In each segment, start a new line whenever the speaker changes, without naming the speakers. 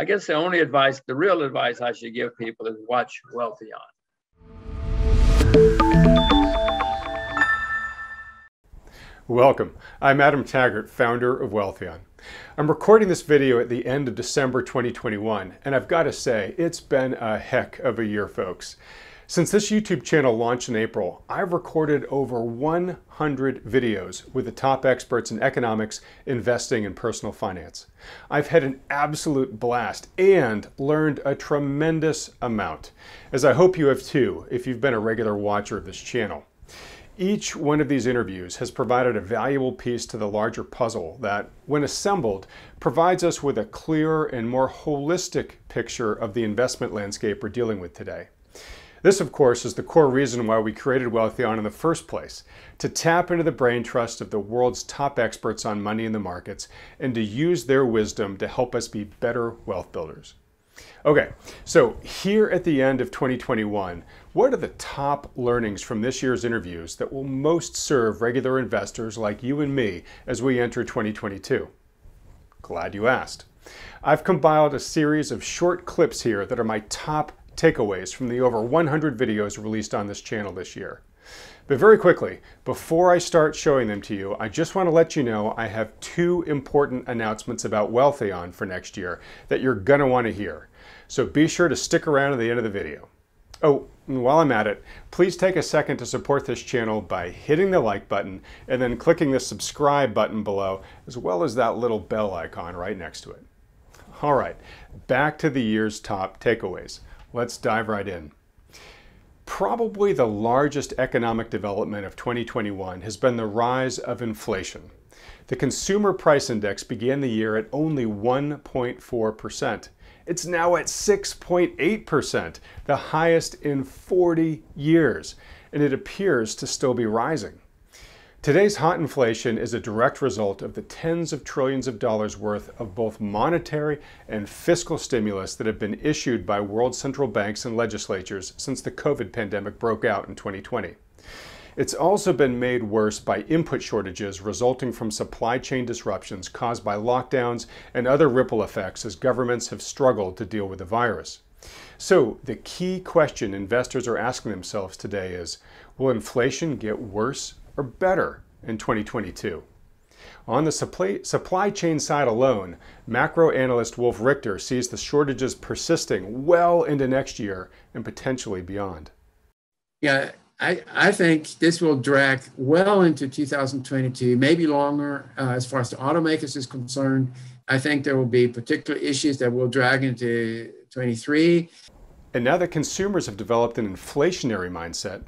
I guess the only advice, the real advice I should give people is watch Wealthion.
Welcome. I'm Adam Taggart, founder of Wealthion. I'm recording this video at the end of December 2021, and I've got to say, it's been a heck of a year, folks. Since this YouTube channel launched in April, I've recorded over 100 videos with the top experts in economics, investing, and personal finance. I've had an absolute blast and learned a tremendous amount, as I hope you have too if you've been a regular watcher of this channel. Each one of these interviews has provided a valuable piece to the larger puzzle that, when assembled, provides us with a clearer and more holistic picture of the investment landscape we're dealing with today. This, of course, is the core reason why we created Wealthion in the first place to tap into the brain trust of the world's top experts on money in the markets and to use their wisdom to help us be better wealth builders. Okay, so here at the end of 2021, what are the top learnings from this year's interviews that will most serve regular investors like you and me as we enter 2022? Glad you asked. I've compiled a series of short clips here that are my top takeaways from the over 100 videos released on this channel this year. But very quickly, before I start showing them to you, I just want to let you know I have two important announcements about Wealthion for next year that you're going to want to hear. So be sure to stick around to the end of the video. Oh, while I'm at it, please take a second to support this channel by hitting the like button and then clicking the subscribe button below, as well as that little bell icon right next to it. All right, back to the year's top takeaways. Let's dive right in. Probably the largest economic development of 2021 has been the rise of inflation. The Consumer Price Index began the year at only 1.4%. It's now at 6.8%, the highest in 40 years, and it appears to still be rising. Today's hot inflation is a direct result of the tens of trillions of dollars worth of both monetary and fiscal stimulus that have been issued by world central banks and legislatures since the COVID pandemic broke out in 2020. It's also been made worse by input shortages resulting from supply chain disruptions caused by lockdowns and other ripple effects as governments have struggled to deal with the virus. So, the key question investors are asking themselves today is Will inflation get worse or better in 2022? On the supply, supply chain side alone, macro analyst Wolf Richter sees the shortages persisting well into next year and potentially beyond.
Yeah, I, I think this will drag well into 2022, maybe longer uh, as far as the automakers is concerned. I think there will be particular issues that will drag into 23.
And now that consumers have developed an inflationary mindset,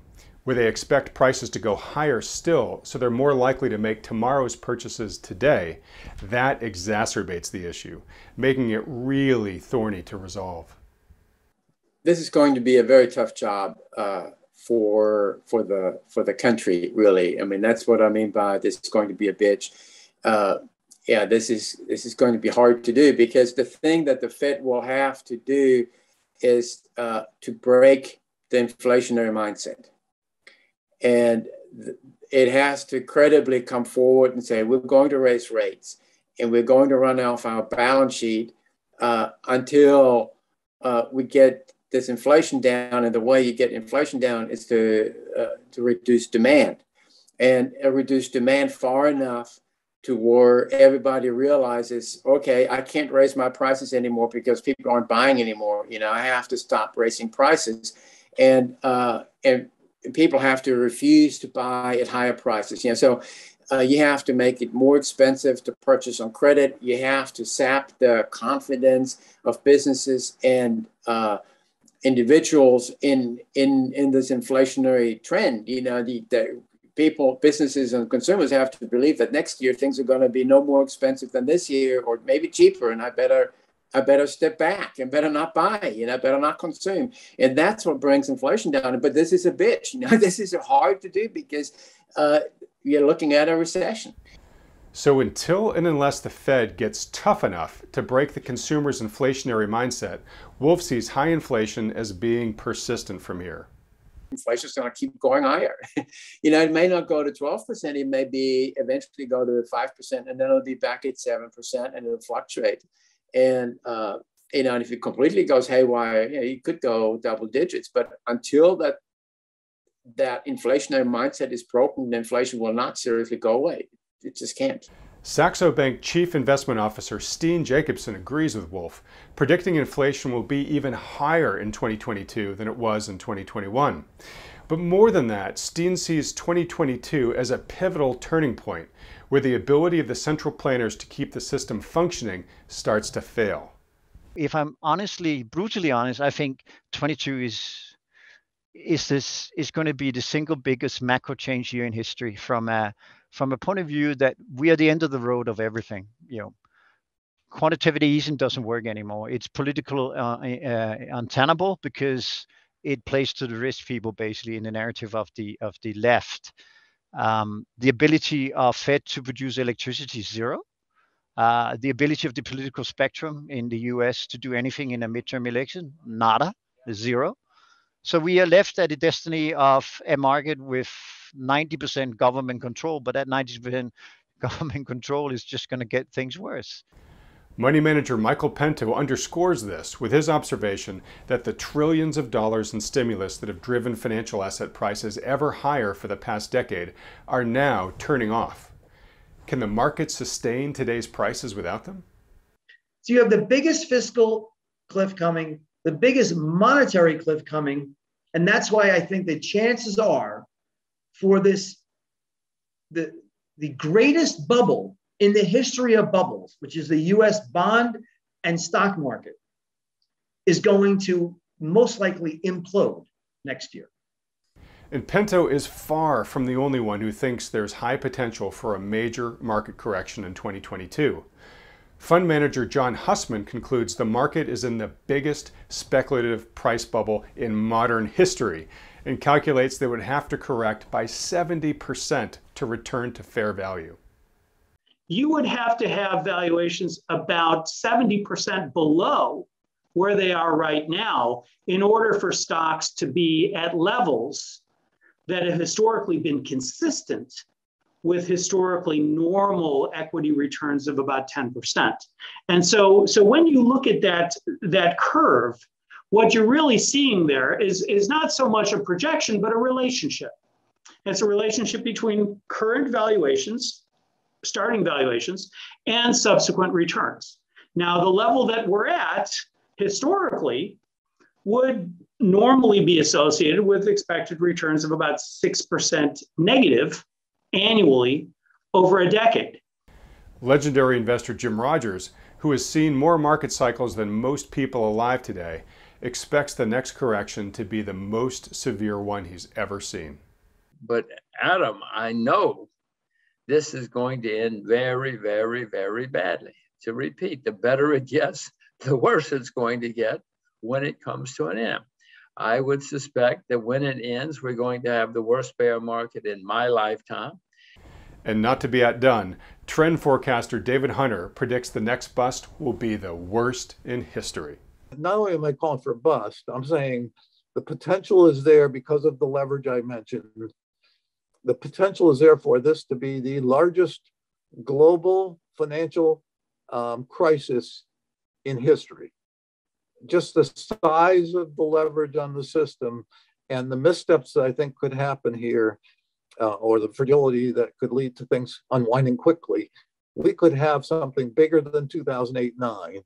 where they expect prices to go higher still, so they're more likely to make tomorrow's purchases today, that exacerbates the issue, making it really thorny to resolve.
This is going to be a very tough job. Uh, for for the for the country really i mean that's what i mean by this is going to be a bitch uh, yeah this is this is going to be hard to do because the thing that the fed will have to do is uh, to break the inflationary mindset and it has to credibly come forward and say we're going to raise rates and we're going to run off our balance sheet uh, until uh, we get this inflation down, and the way you get inflation down is to uh, to reduce demand, and reduce demand far enough to where everybody realizes, okay, I can't raise my prices anymore because people aren't buying anymore. You know, I have to stop raising prices, and uh, and people have to refuse to buy at higher prices. You know, so. Uh, you have to make it more expensive to purchase on credit. You have to sap the confidence of businesses and uh, individuals in in in this inflationary trend. You know, the, the people, businesses, and consumers have to believe that next year things are going to be no more expensive than this year, or maybe cheaper, and I better. I better step back and better not buy, you know, better not consume. And that's what brings inflation down. But this is a bitch, you know, this is hard to do because uh, you're looking at a recession.
So until and unless the Fed gets tough enough to break the consumer's inflationary mindset, Wolf sees high inflation as being persistent from here.
Inflation is going to keep going higher. you know, it may not go to 12%, it may be eventually go to 5%, and then it'll be back at 7%, and it'll fluctuate. And uh, you know, and if it completely goes haywire, you, know, you could go double digits. But until that that inflationary mindset is broken, inflation will not seriously go away. It just can't.
Saxo Bank Chief Investment Officer Steen Jakobsen agrees with Wolf, predicting inflation will be even higher in 2022 than it was in 2021. But more than that, Steen sees 2022 as a pivotal turning point where the ability of the central planners to keep the system functioning starts to fail.
If I'm honestly, brutally honest, I think 22 is is this is going to be the single biggest macro change year in history from a from a point of view that we are the end of the road of everything. You know, quantitative easing doesn't work anymore. It's political uh, uh, untenable because it plays to the rich people basically in the narrative of the of the left. Um, the ability of Fed to produce electricity zero. Uh, the ability of the political spectrum in the U.S. to do anything in a midterm election, nada, zero. So we are left at the destiny of a market with 90% government control, but that 90% government control is just going to get things worse.
Money manager Michael Pento underscores this with his observation that the trillions of dollars in stimulus that have driven financial asset prices ever higher for the past decade are now turning off. Can the market sustain today's prices without them?
So you have the biggest fiscal cliff coming the biggest monetary cliff coming. And that's why I think the chances are for this, the, the greatest bubble in the history of bubbles, which is the US bond and stock market, is going to most likely implode next year.
And Pento is far from the only one who thinks there's high potential for a major market correction in 2022. Fund manager John Hussman concludes the market is in the biggest speculative price bubble in modern history and calculates they would have to correct by 70% to return to fair value.
You would have to have valuations about 70% below where they are right now in order for stocks to be at levels that have historically been consistent with historically normal equity returns of about 10%. And so, so when you look at that, that curve, what you're really seeing there is, is not so much a projection, but a relationship. It's a relationship between current valuations, starting valuations, and subsequent returns. Now, the level that we're at historically would normally be associated with expected returns of about 6% negative annually over a decade.
Legendary investor Jim Rogers, who has seen more market cycles than most people alive today, expects the next correction to be the most severe one he's ever seen.
But Adam, I know this is going to end very, very, very badly. To repeat, the better it gets, the worse it's going to get when it comes to an end. I would suspect that when it ends, we're going to have the worst bear market in my lifetime.
And not to be outdone, trend forecaster David Hunter predicts the next bust will be the worst in history.
Not only am I calling for a bust, I'm saying the potential is there because of the leverage I mentioned. The potential is there for this to be the largest global financial um, crisis in history just the size of the leverage on the system and the missteps that I think could happen here, uh, or the fragility that could lead to things unwinding quickly, we could have something bigger than 2008 9.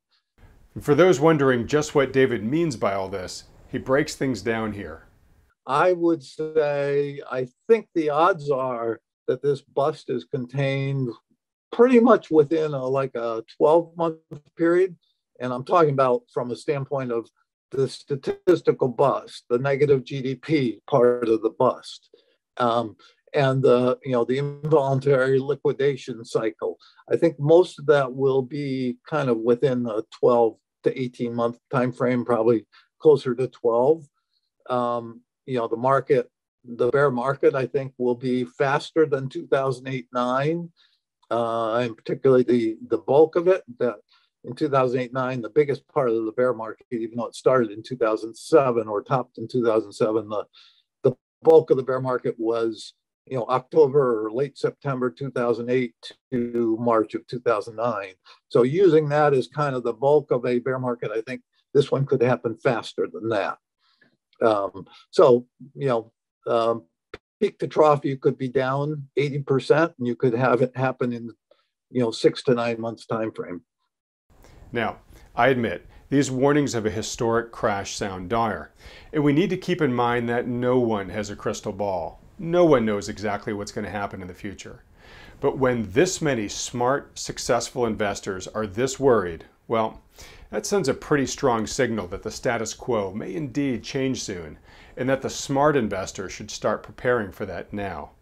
For those wondering just what David means by all this, he breaks things down here.
I would say I think the odds are that this bust is contained pretty much within a, like a 12 month period and I'm talking about from a standpoint of the statistical bust, the negative GDP part of the bust, um, and the you know the involuntary liquidation cycle. I think most of that will be kind of within a 12 to 18 month time frame, probably closer to 12. Um, you know the market, the bear market, I think will be faster than 2008 nine, uh, and particularly the the bulk of it that in 2008 9, the biggest part of the bear market, even though it started in 2007 or topped in 2007, the, the bulk of the bear market was you know, October or late September 2008 to March of 2009. So using that as kind of the bulk of a bear market, I think this one could happen faster than that. Um, so, you know, um, peak to trough, you could be down 80% and you could have it happen in, you know, six to nine months time frame.
Now, I admit, these warnings of a historic crash sound dire, and we need to keep in mind that no one has a crystal ball. No one knows exactly what's going to happen in the future. But when this many smart, successful investors are this worried, well, that sends a pretty strong signal that the status quo may indeed change soon, and that the smart investor should start preparing for that now.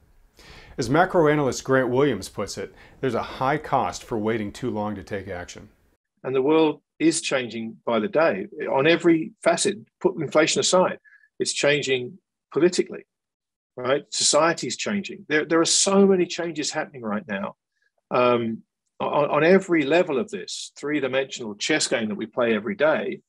As macro analyst Grant Williams puts it, there's a high cost for waiting too long to take action.
And the world is changing by the day on every facet. Put inflation aside, it's changing politically, right? Society's changing. There, there are so many changes happening right now. Um, on, on, every level of this three-dimensional chess game that we play every day,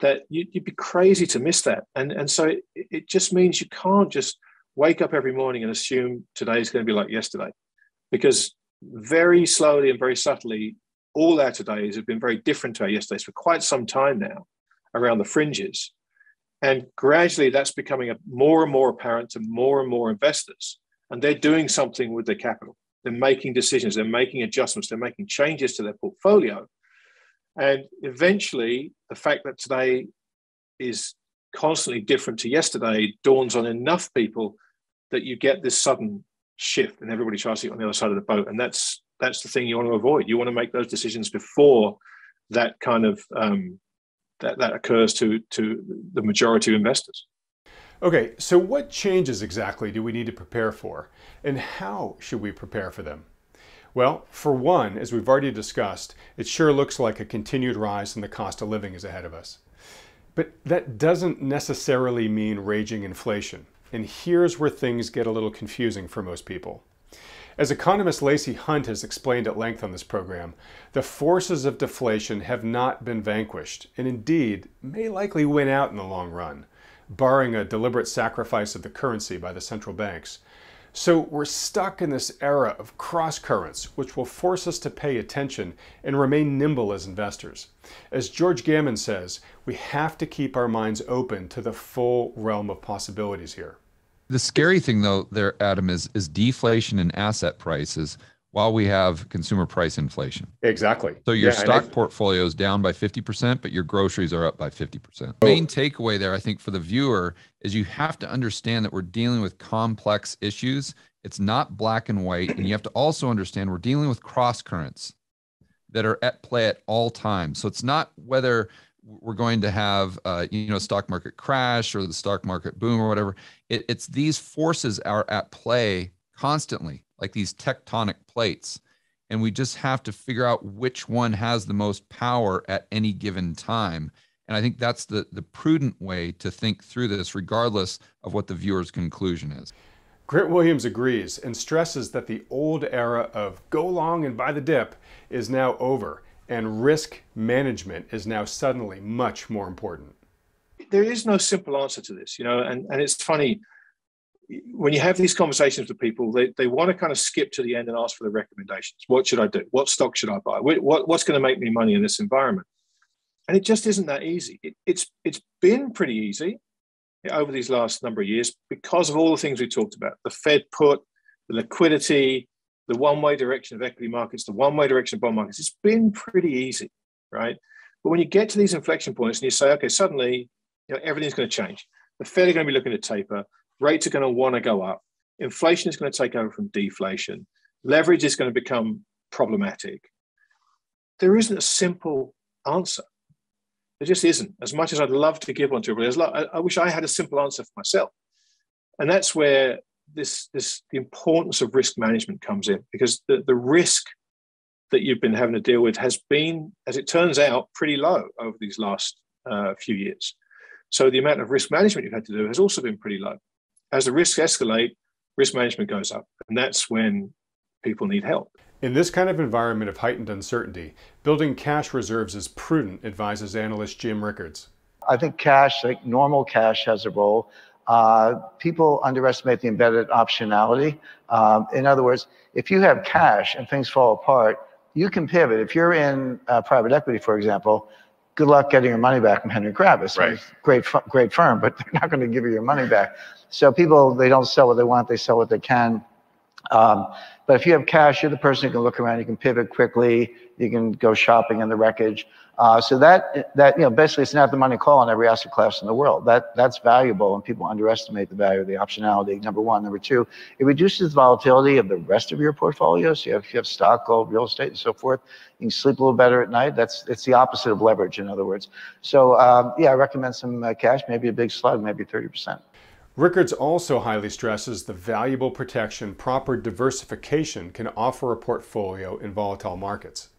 that you, would be crazy to miss that. And, and so it, it just means you can't just wake up every morning and assume today is going to be like yesterday, because very slowly and very subtly, all our todays have been very different to our yesterdays for quite some time now around the fringes. And gradually that's becoming a, more and more apparent to more and more investors. And they're doing something with their capital. They're making decisions, they're making adjustments, they're making changes to their portfolio. And eventually, the fact that today is constantly different to yesterday dawns on enough people that you get this sudden shift and everybody tries to get on the other side of the boat. And that's that's the thing you want to avoid. You want to make those decisions before that kind of um, that that occurs to to the majority of investors.
Okay, so what changes exactly do we need to prepare for, and how should we prepare for them? Well, for one, as we've already discussed, it sure looks like a continued rise in the cost of living is ahead of us. But that doesn't necessarily mean raging inflation. And here's where things get a little confusing for most people. As economist Lacey Hunt has explained at length on this program, the forces of deflation have not been vanquished, and indeed may likely win out in the long run, barring a deliberate sacrifice of the currency by the central banks. So we're stuck in this era of cross currents, which will force us to pay attention and remain nimble as investors. As George Gammon says, we have to keep our minds open to the full realm of possibilities here.
The scary thing, though, there, Adam, is is deflation in asset prices while we have consumer price inflation.
Exactly.
So your yeah, stock portfolio is down by 50%, but your groceries are up by 50%. The main takeaway there, I think, for the viewer is you have to understand that we're dealing with complex issues. It's not black and white. And you have to also understand we're dealing with cross currents that are at play at all times. So it's not whether we're going to have uh, you know stock market crash or the stock market boom or whatever it, it's these forces are at play constantly like these tectonic plates and we just have to figure out which one has the most power at any given time and i think that's the the prudent way to think through this regardless of what the viewer's conclusion is
Grant Williams agrees and stresses that the old era of go long and buy the dip is now over and risk management is now suddenly much more important.
There is no simple answer to this, you know, and, and it's funny when you have these conversations with people, they, they want to kind of skip to the end and ask for the recommendations. What should I do? What stock should I buy? What, what's going to make me money in this environment? And it just isn't that easy. It, it's it's been pretty easy over these last number of years because of all the things we talked about: the Fed put, the liquidity, the one way direction of equity markets, the one way direction of bond markets, it's been pretty easy, right? But when you get to these inflection points and you say, okay, suddenly you know, everything's going to change. The Fed are going to be looking to taper, rates are going to want to go up, inflation is going to take over from deflation, leverage is going to become problematic. There isn't a simple answer. There just isn't. As much as I'd love to give one to everybody, I wish I had a simple answer for myself. And that's where this this the importance of risk management comes in because the, the risk that you've been having to deal with has been, as it turns out, pretty low over these last uh, few years. So the amount of risk management you've had to do has also been pretty low. As the risks escalate, risk management goes up, and that's when people need help.
In this kind of environment of heightened uncertainty, building cash reserves is prudent, advises analyst Jim Rickards.
I think cash, like normal cash, has a role. Uh, people underestimate the embedded optionality. Um, in other words, if you have cash and things fall apart, you can pivot. If you're in uh, private equity, for example, good luck getting your money back from Henry Kravis.
Right.
Great, great firm, but they're not going to give you your money back. So people, they don't sell what they want; they sell what they can. Um, but if you have cash, you're the person who can look around. You can pivot quickly. You can go shopping in the wreckage. Uh, so that that you know basically it's not the money call on every asset class in the world. That that's valuable, and people underestimate the value of the optionality. Number one, number two, it reduces the volatility of the rest of your portfolio. So you have, you have stock, gold, real estate, and so forth. You can sleep a little better at night. That's it's the opposite of leverage, in other words. So um, yeah, I recommend some uh, cash, maybe a big slug, maybe thirty percent.
Rickards also highly stresses the valuable protection proper diversification can offer a portfolio in volatile markets.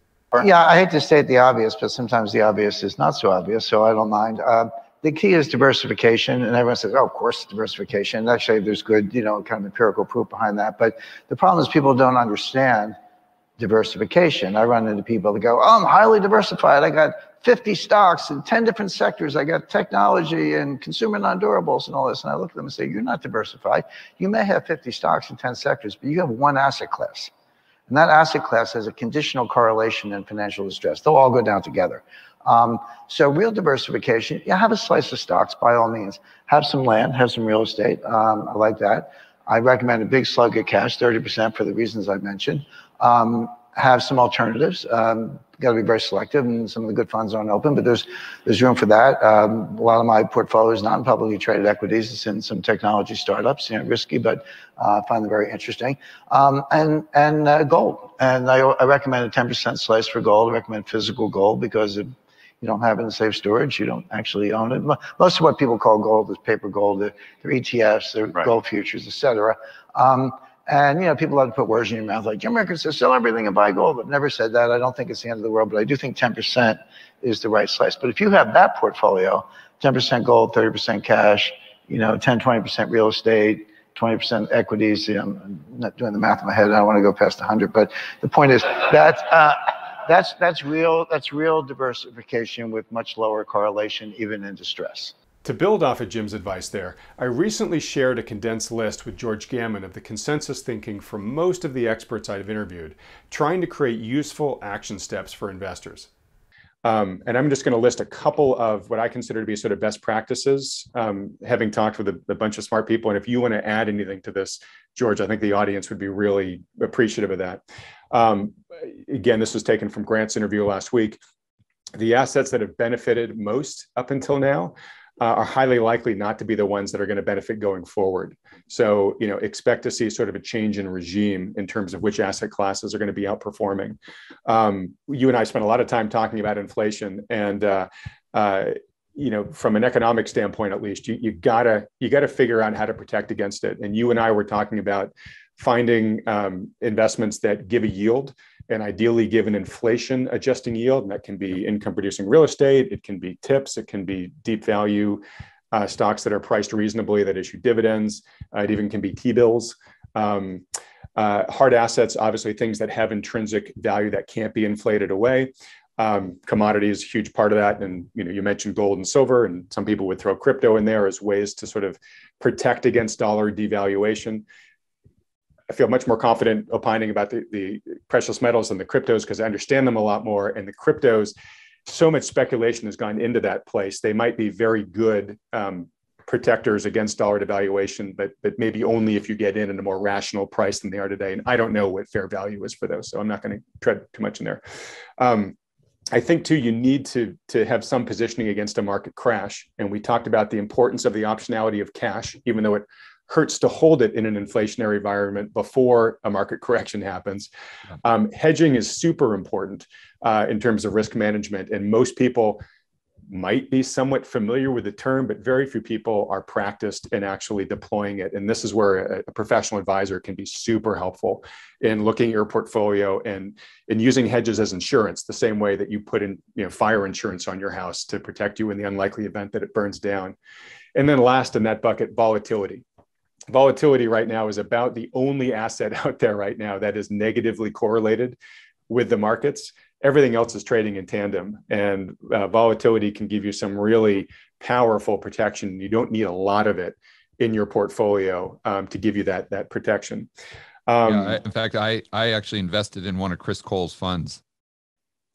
Yeah, I hate to state the obvious, but sometimes the obvious is not so obvious, so I don't mind. Uh, the key is diversification, and everyone says, "Oh, of course, diversification." Actually, there's good, you know, kind of empirical proof behind that. But the problem is people don't understand diversification. I run into people that go, "Oh, I'm highly diversified. I got 50 stocks in 10 different sectors. I got technology and consumer non-durables and all this." And I look at them and say, "You're not diversified. You may have 50 stocks in 10 sectors, but you have one asset class." And that asset class has a conditional correlation in financial distress. They'll all go down together. Um, so real diversification, yeah, have a slice of stocks by all means. Have some land, have some real estate. Um, I like that. I recommend a big slug of cash, 30% for the reasons I mentioned. Um, have some alternatives. Um, got to be very selective, and some of the good funds aren't open, but there's there's room for that. Um, a lot of my portfolio is not in publicly traded equities; it's in some technology startups. You know, risky, but uh, I find them very interesting. Um, and and uh, gold, and I, I recommend a 10% slice for gold. I recommend physical gold because it, you don't have it in safe storage. You don't actually own it. Most of what people call gold is paper gold. They're, they're ETFs, they're right. gold futures, etc. Um, and you know, people love to put words in your mouth like Rickards says, sell everything and buy gold. I've never said that. I don't think it's the end of the world, but I do think 10% is the right slice. But if you have that portfolio, 10% gold, 30% cash, you know, 10, 20% real estate, 20% equities. You know, I'm not doing the math in my head. I don't want to go past 100, but the point is that uh, that's that's real that's real diversification with much lower correlation, even in distress.
To build off of Jim's advice there, I recently shared a condensed list with George Gammon of the consensus thinking from most of the experts I've interviewed, trying to create useful action steps for investors. Um, and I'm just going to list a couple of what I consider to be sort of best practices, um, having talked with a, a, bunch of smart people. And if you want to add anything to this, George, I think the audience would be really appreciative of that. Um, again, this was taken from Grant's interview last week. The assets that have benefited most up until now uh, are highly likely not to be the ones that are going to benefit going forward. So, you know, expect to see sort of a change in regime in terms of which asset classes are going to be outperforming. Um, you and I spent a lot of time talking about inflation, and uh, uh, you know, from an economic standpoint, at least, you, you gotta you gotta figure out how to protect against it. And you and I were talking about finding um, investments that give a yield and ideally give an inflation adjusting yield. And that can be income producing real estate, it can be tips, it can be deep value uh, stocks that are priced reasonably that issue dividends. Uh, it even can be T bills. Um, uh, hard assets, obviously, things that have intrinsic value that can't be inflated away. Um, a huge part of that, and you know you mentioned gold and silver, and some people would throw crypto in there as ways to sort of protect against dollar devaluation. I feel much more confident opining about the, the precious metals and the cryptos because I understand them a lot more. And the cryptos, so much speculation has gone into that place. They might be very good um, protectors against dollar devaluation, but but maybe only if you get in at a more rational price than they are today. And I don't know what fair value is for those, so I'm not going to tread too much in there. Um, I think too, you need to to have some positioning against a market crash. And we talked about the importance of the optionality of cash, even though it hurts to hold it in an inflationary environment before a market correction happens. Um, hedging is super important uh, in terms of risk management, and most people might be somewhat familiar with the term, but very few people are practiced in actually deploying it. And this is where a, a, professional advisor can be super helpful in looking at your portfolio and, and using hedges as insurance, the same way that you put in you know, fire insurance on your house to protect you in the unlikely event that it burns down. And then last in that bucket, volatility volatility right now is about the only asset out there right now that is negatively correlated with the markets. Everything else is trading in tandem, and uh, volatility can give you some really powerful protection. You don't need a lot of it
in your portfolio um, to give you that that protection.
Um, yeah, I, in fact, I I actually invested in one of Chris Cole's funds.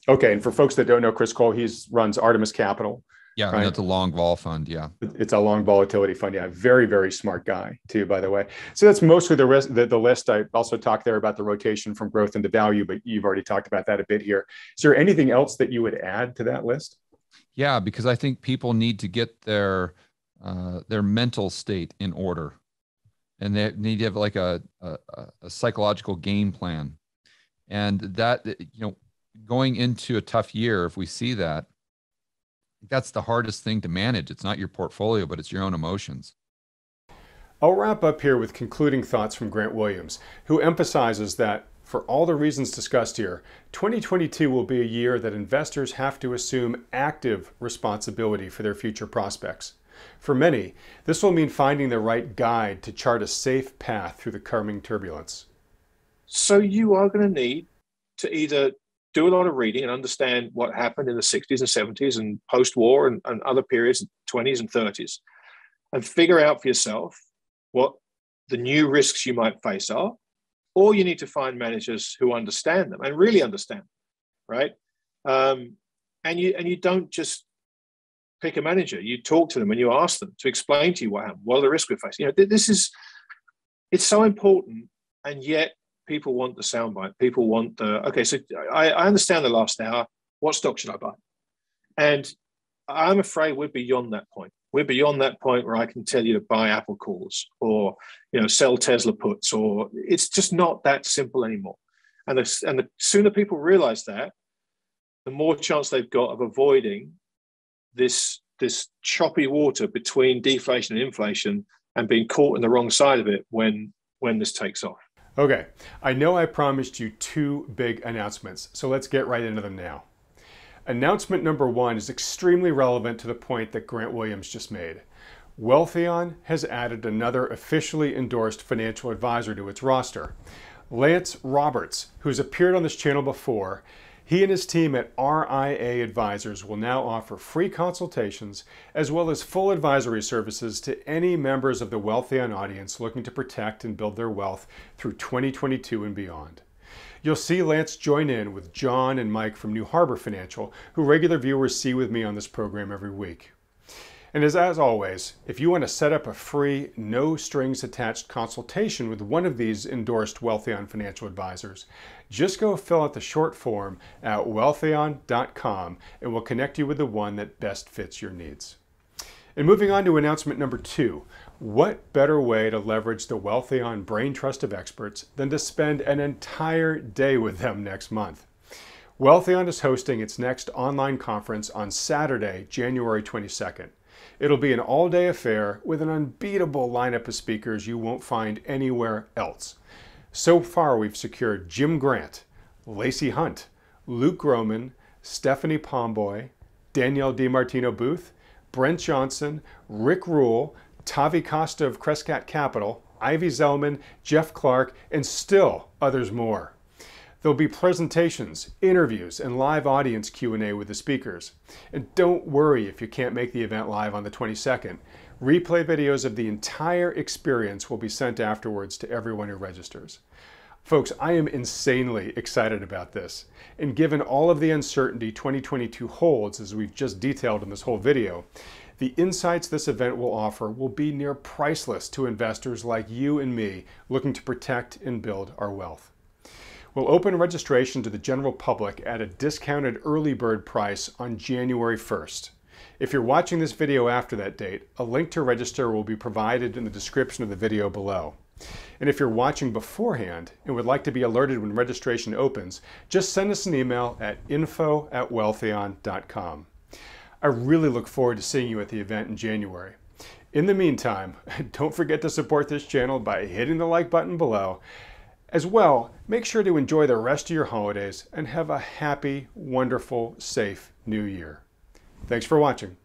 Okay, and for folks that don't know Chris Cole, he's runs Artemis Capital.
Yeah, right? that's a long vol fund. Yeah,
it's a long volatility fund. Yeah, very very smart guy too, by the way. So that's mostly the rest the, the list. I also talked there about the rotation from growth into value, but you've already talked about that a bit here. Is there anything else that you would add to that list?
Yeah, because I think people need to get their uh, their mental state in order, and they need to have like a, a, a psychological game plan, and that you know going into a tough year, if we see that that's the hardest thing to manage. It's not your portfolio, but it's your own emotions.
I'll wrap up here with concluding thoughts from Grant Williams, who emphasizes that for all the reasons discussed here, 2022 will be a year that investors have to assume active responsibility for their future prospects. For many, this will mean finding the right guide to chart a safe path through the coming turbulence.
So you are going to need to either do a lot of reading and understand what happened in the 60s and 70s and post-war and, and other periods 20s and 30s and figure out for yourself what the new risks you might face are or you need to find managers who understand them and really understand them, right? Um, and you and you don't just pick a manager. You talk to them and you ask them to explain to you what happened what are the risks we're facing you know this is it's so important and yet people want the soundbite. People want the okay. So I, I understand the last hour. What stock should I buy? And I'm afraid we're beyond that point. We're beyond that point where I can tell you to buy Apple calls or you know sell Tesla puts, or it's just not that simple anymore. And the, and the sooner people realize that, the more chance they've got of avoiding this this choppy water between deflation and inflation and being caught in the wrong side of it when when this takes off.
Okay, I know I promised you two big announcements, so let's get right into them now. Announcement number one is extremely relevant to the point that Grant Williams just made. Wealthion has added another officially endorsed financial advisor to its roster. Lance Roberts, who's appeared on this channel before, he and his team at RIA Advisors will now offer free consultations as well as full advisory services to any members of the Wealthion audience looking to protect and build their wealth through 2022 and beyond. You'll see Lance join in with John and Mike from New Harbor Financial, who regular viewers see with me on this program every week. And as, as always, if you want to set up a free, no strings attached consultation with one of these endorsed Wealthion financial advisors, just go fill out the short form at wealthion.com and we'll connect you with the one that best fits your needs. And moving on to announcement number two, what better way to leverage the Wealthion brain trust of experts than to spend an entire day with them next month? Wealthion is hosting its next online conference on Saturday, January 22nd. It'll be an all day affair with an unbeatable lineup of speakers you won't find anywhere else. So far, we've secured Jim Grant, Lacey Hunt, Luke Gromen, Stephanie Pomboy, Danielle DiMartino Booth, Brent Johnson, Rick Rule, Tavi Costa of Crescat Capital, Ivy Zelman, Jeff Clark, and still others more. There'll be presentations, interviews, and live audience Q&A with the speakers. And don't worry if you can't make the event live on the 22nd. Replay videos of the entire experience will be sent afterwards to everyone who registers. Folks, I am insanely excited about this. And given all of the uncertainty 2022 holds, as we've just detailed in this whole video, the insights this event will offer will be near priceless to investors like you and me looking to protect and build our wealth. We'll open registration to the general public at a discounted early bird price on January 1st. If you're watching this video after that date, a link to register will be provided in the description of the video below. And if you're watching beforehand and would like to be alerted when registration opens, just send us an email at info at wealthion.com. I really look forward to seeing you at the event in January. In the meantime, don't forget to support this channel by hitting the like button below as well, make sure to enjoy the rest of your holidays and have a happy, wonderful, safe new year. Thanks for watching.